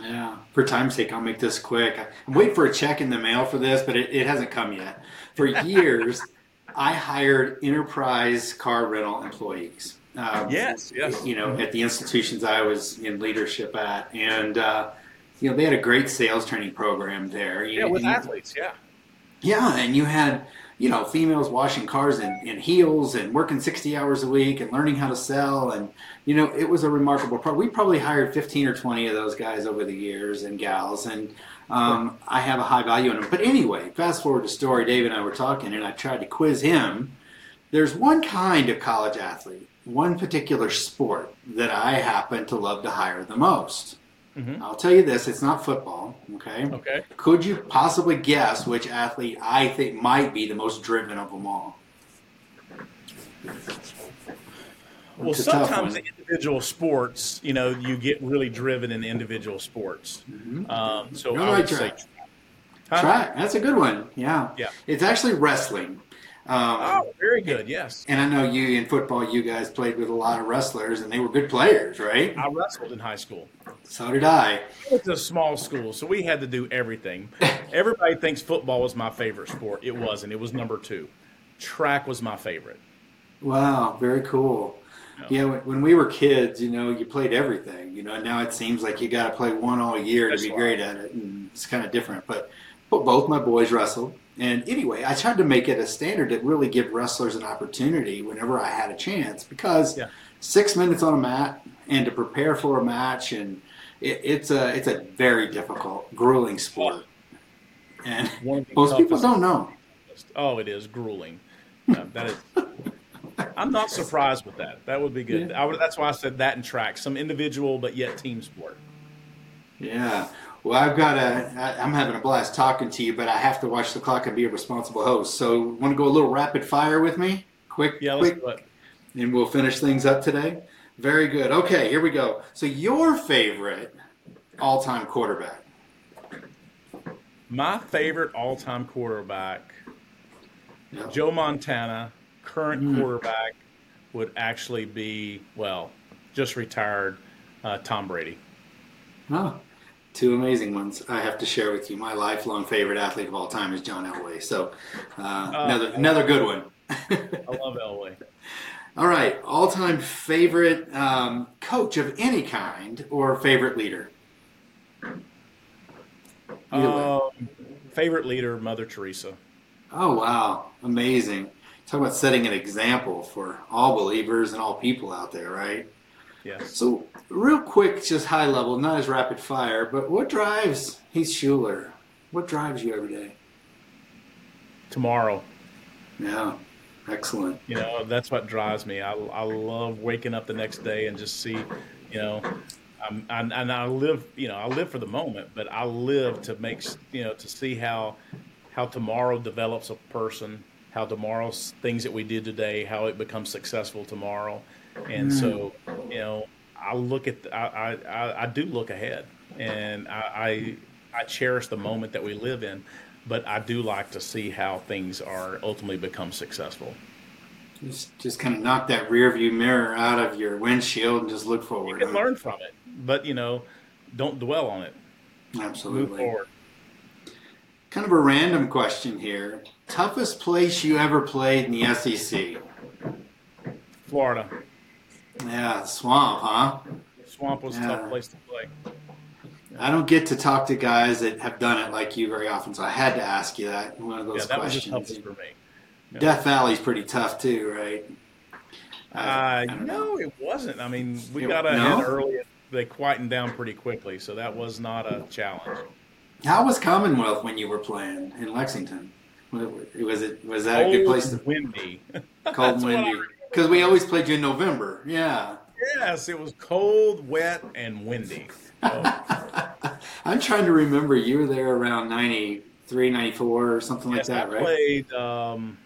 Yeah. For time's sake, I'll make this quick. I'm waiting for a check in the mail for this, but it, it hasn't come yet. For years, I hired enterprise car rental employees. Um, yes, yes. You know, at the institutions I was in leadership at, and uh, you know, they had a great sales training program there. Yeah, with athletes. Yeah. Yeah, and you had you know, females washing cars in, in heels and working 60 hours a week and learning how to sell. And, you know, it was a remarkable part. We probably hired 15 or 20 of those guys over the years and gals. And um, I have a high value in them. But anyway, fast forward to story, Dave and I were talking, and I tried to quiz him. There's one kind of college athlete, one particular sport that I happen to love to hire the most. Mm-hmm. I'll tell you this: it's not football. Okay. Okay. Could you possibly guess which athlete I think might be the most driven of them all? Well, sometimes in individual sports, you know, you get really driven in individual sports. Mm-hmm. Um, so I would track. say. Huh? track. That's a good one. Yeah. Yeah. It's actually wrestling. Um, oh, very good. Yes. And I know you in football, you guys played with a lot of wrestlers, and they were good players, right? I wrestled in high school. So did I. It's a small school, so we had to do everything. Everybody thinks football was my favorite sport. It wasn't. It was number two. Track was my favorite. Wow, very cool. Yeah, when, when we were kids, you know, you played everything. You know, now it seems like you got to play one all year That's to be right. great at it, and it's kind of different. But, but both my boys wrestled, and anyway, I tried to make it a standard to really give wrestlers an opportunity whenever I had a chance because Yeah. six minutes on a mat and to prepare for a match, and it, it's a it's a very difficult, grueling sport, and most people don't know. Oh, it is grueling. Uh, that is. I'm not surprised with that. That would be good. Yeah. I would, that's why I said that in track. Some individual, but yet team sport. Yeah. Well, I've got a. I- I'm having a blast talking to you, but I have to watch the clock and be a responsible host. So, want to go a little rapid fire with me? Quick, Yeah, let's quick, do it. and we'll finish things up today. Very good. Okay, here we go. So, your favorite all-time quarterback? My favorite all-time quarterback, Yeah. Joe Montana, current Mm. quarterback, would actually be well, just retired, uh, Tom Brady. Oh, two amazing ones. I have to share with you. My lifelong favorite athlete of all time is John Elway. So, uh, Oh. another another good one. I love Elway. All right, all-time favorite um, coach of any kind or favorite leader? Um, favorite leader, Mother Teresa. Oh wow, amazing! Talk about setting an example for all believers and all people out there, right? Yes. So, real quick, just high level, not as rapid fire, but what drives Heath Shuler? What drives you every day? Tomorrow. Yeah, excellent. You know, that's what drives me. I, I love waking up the next day and just see, you know, I'm, I'm, and I live, you know, I live for the moment, but I live to make, you know, to see how, how tomorrow develops a person, how tomorrow's things that we did today, how it becomes successful tomorrow. And so, mm. you know, I look at, the, I, I- I, I do look ahead and I, I, I cherish the moment that we live in, but I do like to see how things are ultimately become successful. Just, just kind of knock that rear view mirror out of your windshield and just look forward. You can huh? learn from it, but you know, don't dwell on it. Absolutely. Move forward. Kind of a random question here. Toughest place you ever played in the SEC? Florida. Yeah, swamp, huh? Swamp was a tough place to play. I don't get to talk to guys that have done it like you very often, so I had to ask you that. One of those Yeah, that was the questions. for me. Yeah. Death Valley's pretty tough too, right? Uh, I don't know. no, it wasn't. I mean, we It- got ahead no? early. They quietened down pretty quickly, so that was not a challenge. How was Commonwealth when you were playing in Lexington? Was it was that a good place to Cold, windy. cold and windy? Because we always played you in November. Yeah. yes, it was cold, wet, and windy. I'm trying to remember you were there around 93, 94 or something like that, I right? I played um,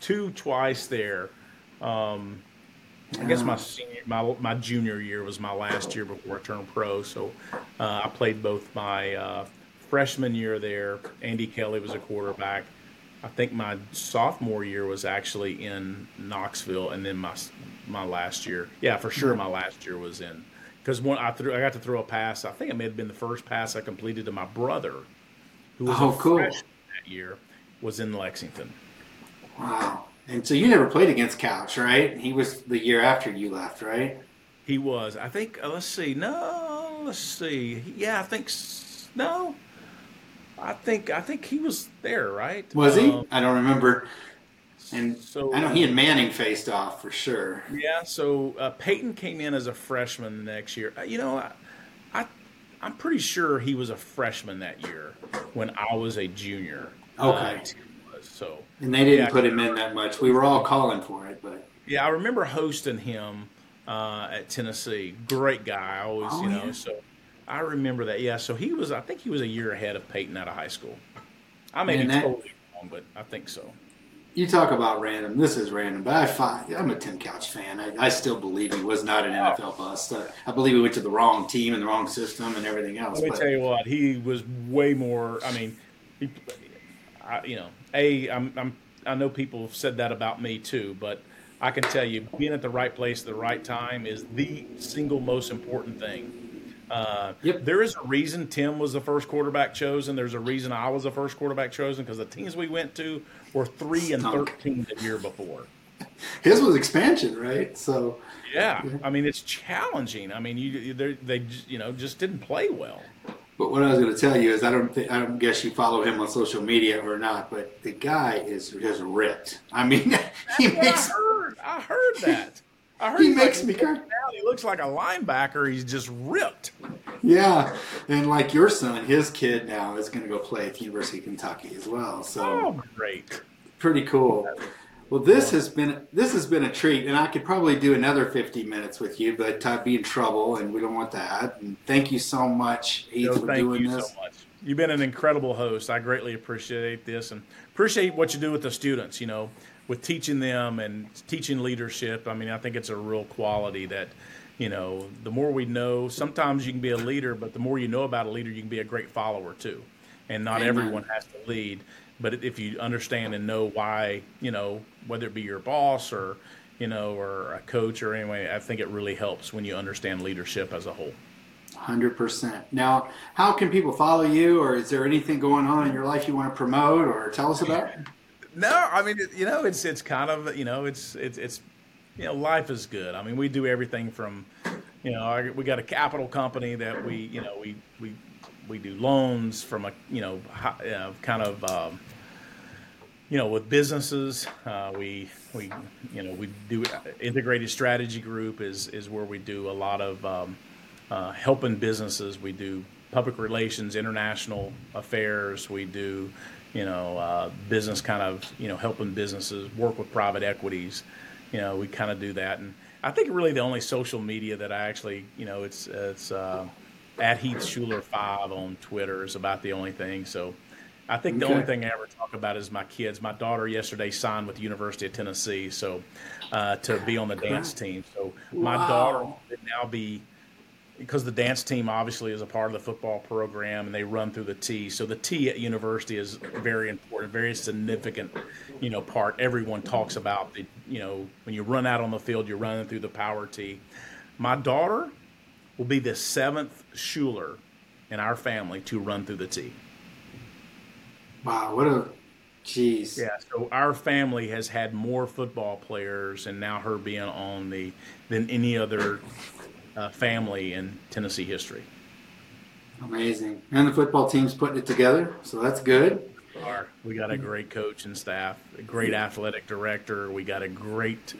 two twice there. Um, I guess my senior, my my junior year was my last year before I turned pro. So uh, I played both my uh, freshman year there. Andy Kelly was a quarterback. I think my sophomore year was actually in Knoxville, and then my my last year, yeah, for sure, my last year was in because when I threw, I got to throw a pass. I think it may have been the first pass I completed to my brother, who was Oh, a cool. freshman that year, was in Lexington. Wow. And so you never played against Couch, right? He was the year after you left, right? He was. I think. Uh, let's see. No. Let's see. Yeah, I think. No. I think. I think he was there, right? Was he? Um, I don't remember. And so I know he and Manning faced off for sure. Yeah. So uh, Peyton came in as a freshman the next year. Uh, you know, I, I, I'm pretty sure he was a freshman that year when I was a junior. Okay. Uh, so And they didn't Yeah. put him in that much. We were all calling for it, but Yeah, I remember hosting him uh, at Tennessee. Great guy, I always, Oh, you know. yeah. So I remember that. Yeah, so he was. I think he was a year ahead of Peyton out of high school. I may Man, be that- totally wrong, but I think so. You talk about random. This is random, but I find, I'm a Tim Couch fan. I, I still believe he was not an. NFL bust. Uh, I believe he went to the wrong team and the wrong system and everything else. Let me but tell you what, he was way more. I mean, he, I, you know, a I'm, I'm I know people have said that about me too, but I can tell you, being at the right place at the right time is the single most important thing. Uh, yep. There is a reason Tim was the first quarterback chosen. There's a reason I was the first quarterback chosen because the teams we went to were three and thirteen the year before. His was expansion, right? So yeah, I mean it's challenging. I mean you they you know just didn't play well. But what I was going to tell you is I don't think, I don't guess you follow him on social media or not, but the guy is just ripped. I mean, he makes. I heard. I heard that. I heard he makes like, me cry. He looks like a linebacker. He's just ripped. Yeah, and like your son, his kid now is going to go play at the University of Kentucky as well. So oh, great, pretty cool. Well, this has been this has been a treat, and I could probably do another fifty minutes with you, but I'd be in trouble, and we don't want that. And thank you so much, Heath, no, for doing this. So You've been an incredible host. I greatly appreciate this, and appreciate what you do with the students. You know, with teaching them and teaching leadership. I mean, I think it's a real quality that you know, the more we know, sometimes you can be a leader, but the more you know about a leader, you can be a great follower too. And not Amen. everyone has to lead. But if you understand and know why, you know, whether it be your boss or, you know, or a coach or anyway, I think it really helps when you understand leadership as a whole. 100%. Now, how can people follow you, or is there anything going on in your life you want to promote or tell us about? No, I mean, you know, it's it's kind of, you know, it's it's it's you know, life is good. I mean, we do everything from, you know, we got a capital company that we, you know, we we we do loans from a, you know, uh, kind of, um, you know, with businesses. Uh, we we you know we do integrated strategy group is is where we do a lot of um, uh, helping businesses. We do public relations, international affairs. We do you know uh, business kind of you know helping businesses work with private equities you know, we kind of do that. And I think really the only social media that I actually, you know, it's it's uh, at Heath Shuler five on Twitter is about the only thing. So I think the only thing I ever talk about is my kids. My daughter yesterday signed with the University of Tennessee, so uh, to be on the dance team. So my wow. daughter would now be because the dance team obviously is a part of the football program and they run through the T. So the T at university is very important, very significant, you know, part. Everyone talks about the, you know, when you run out on the field, you're running through the power T. My daughter will be the seventh Shuler in our family to run through the T. Wow, what a jeez. Yeah, so our family has had more football players and now her being on the than any other uh, family in Tennessee history. Amazing. And the football team's putting it together, so that's good. We got a great coach and staff, a great athletic director. We got a great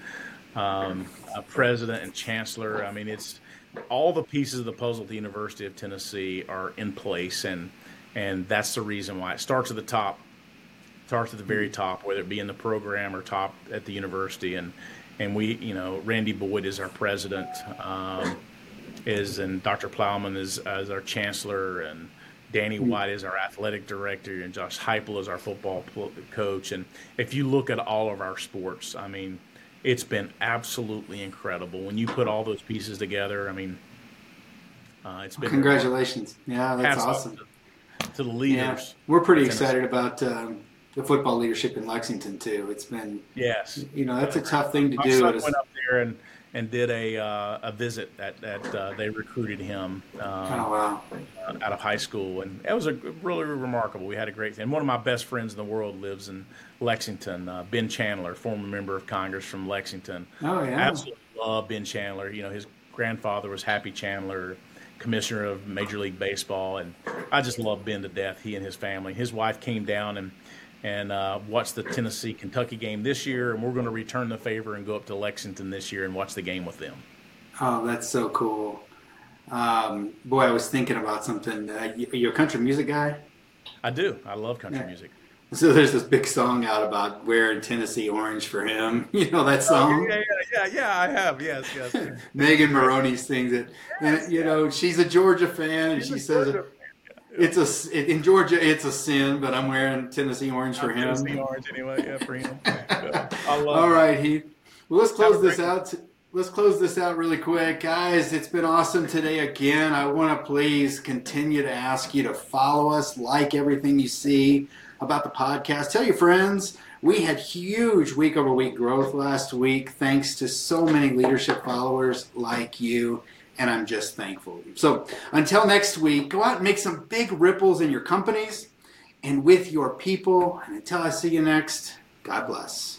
um, a president and chancellor. I mean, it's all the pieces of the puzzle at the University of Tennessee are in place, and and that's the reason why it starts at the top, starts at the very top, whether it be in the program or top at the university, and and we, you know, Randy Boyd is our president, um, is and Dr. Plowman is as our chancellor, and Danny hmm. White is our athletic director, and Josh Heupel is our football coach. And if you look at all of our sports, I mean, it's been absolutely incredible when you put all those pieces together. I mean, uh, it's been congratulations. Yeah, that's awesome. To, to, the leaders, yeah. we're pretty excited about. Um, the football leadership in Lexington too. It's been yes, you know that's a tough thing to My do. Son went up there and and did a uh, a visit that that uh, they recruited him um, oh, wow. Uh, out of high school, and it was a really remarkable. We had a great thing. One of my best friends in the world lives in Lexington. Uh, ben Chandler, former member of Congress from Lexington. Oh yeah, absolutely love Ben Chandler. You know his grandfather was Happy Chandler commissioner of Major League Baseball, and I just love Ben to death. He and his family. His wife came down and and uh, watch the Tennessee Kentucky game this year, and we're going to return the favor and go up to Lexington this year and watch the game with them. Oh, that's so cool. Um, boy, I was thinking about something. Uh, you, are a country music guy? I do. I love country yeah. music. So there's this big song out about wearing Tennessee orange for him. You know that song? Oh, yeah, yeah, yeah, yeah, I have. Yes, yes. Megan Moroney sings it. Yes, and, you know, she's a Georgia fan, and she says, Georgia it's a in Georgia. It's a sin, but I'm wearing Tennessee orange for him. Tennessee orange anyway. Yeah, for him. All right, Heath. Well, let's close this out. Let's close this out really quick, guys. It's been awesome today again. I want to please continue to ask you to follow us, like everything you see, about the podcast. Tell your friends. We had huge week over week growth last week thanks to so many leadership followers like you. And I'm just thankful. So until next week, go out and make some big ripples in your companies and with your people. And until I see you next, God bless.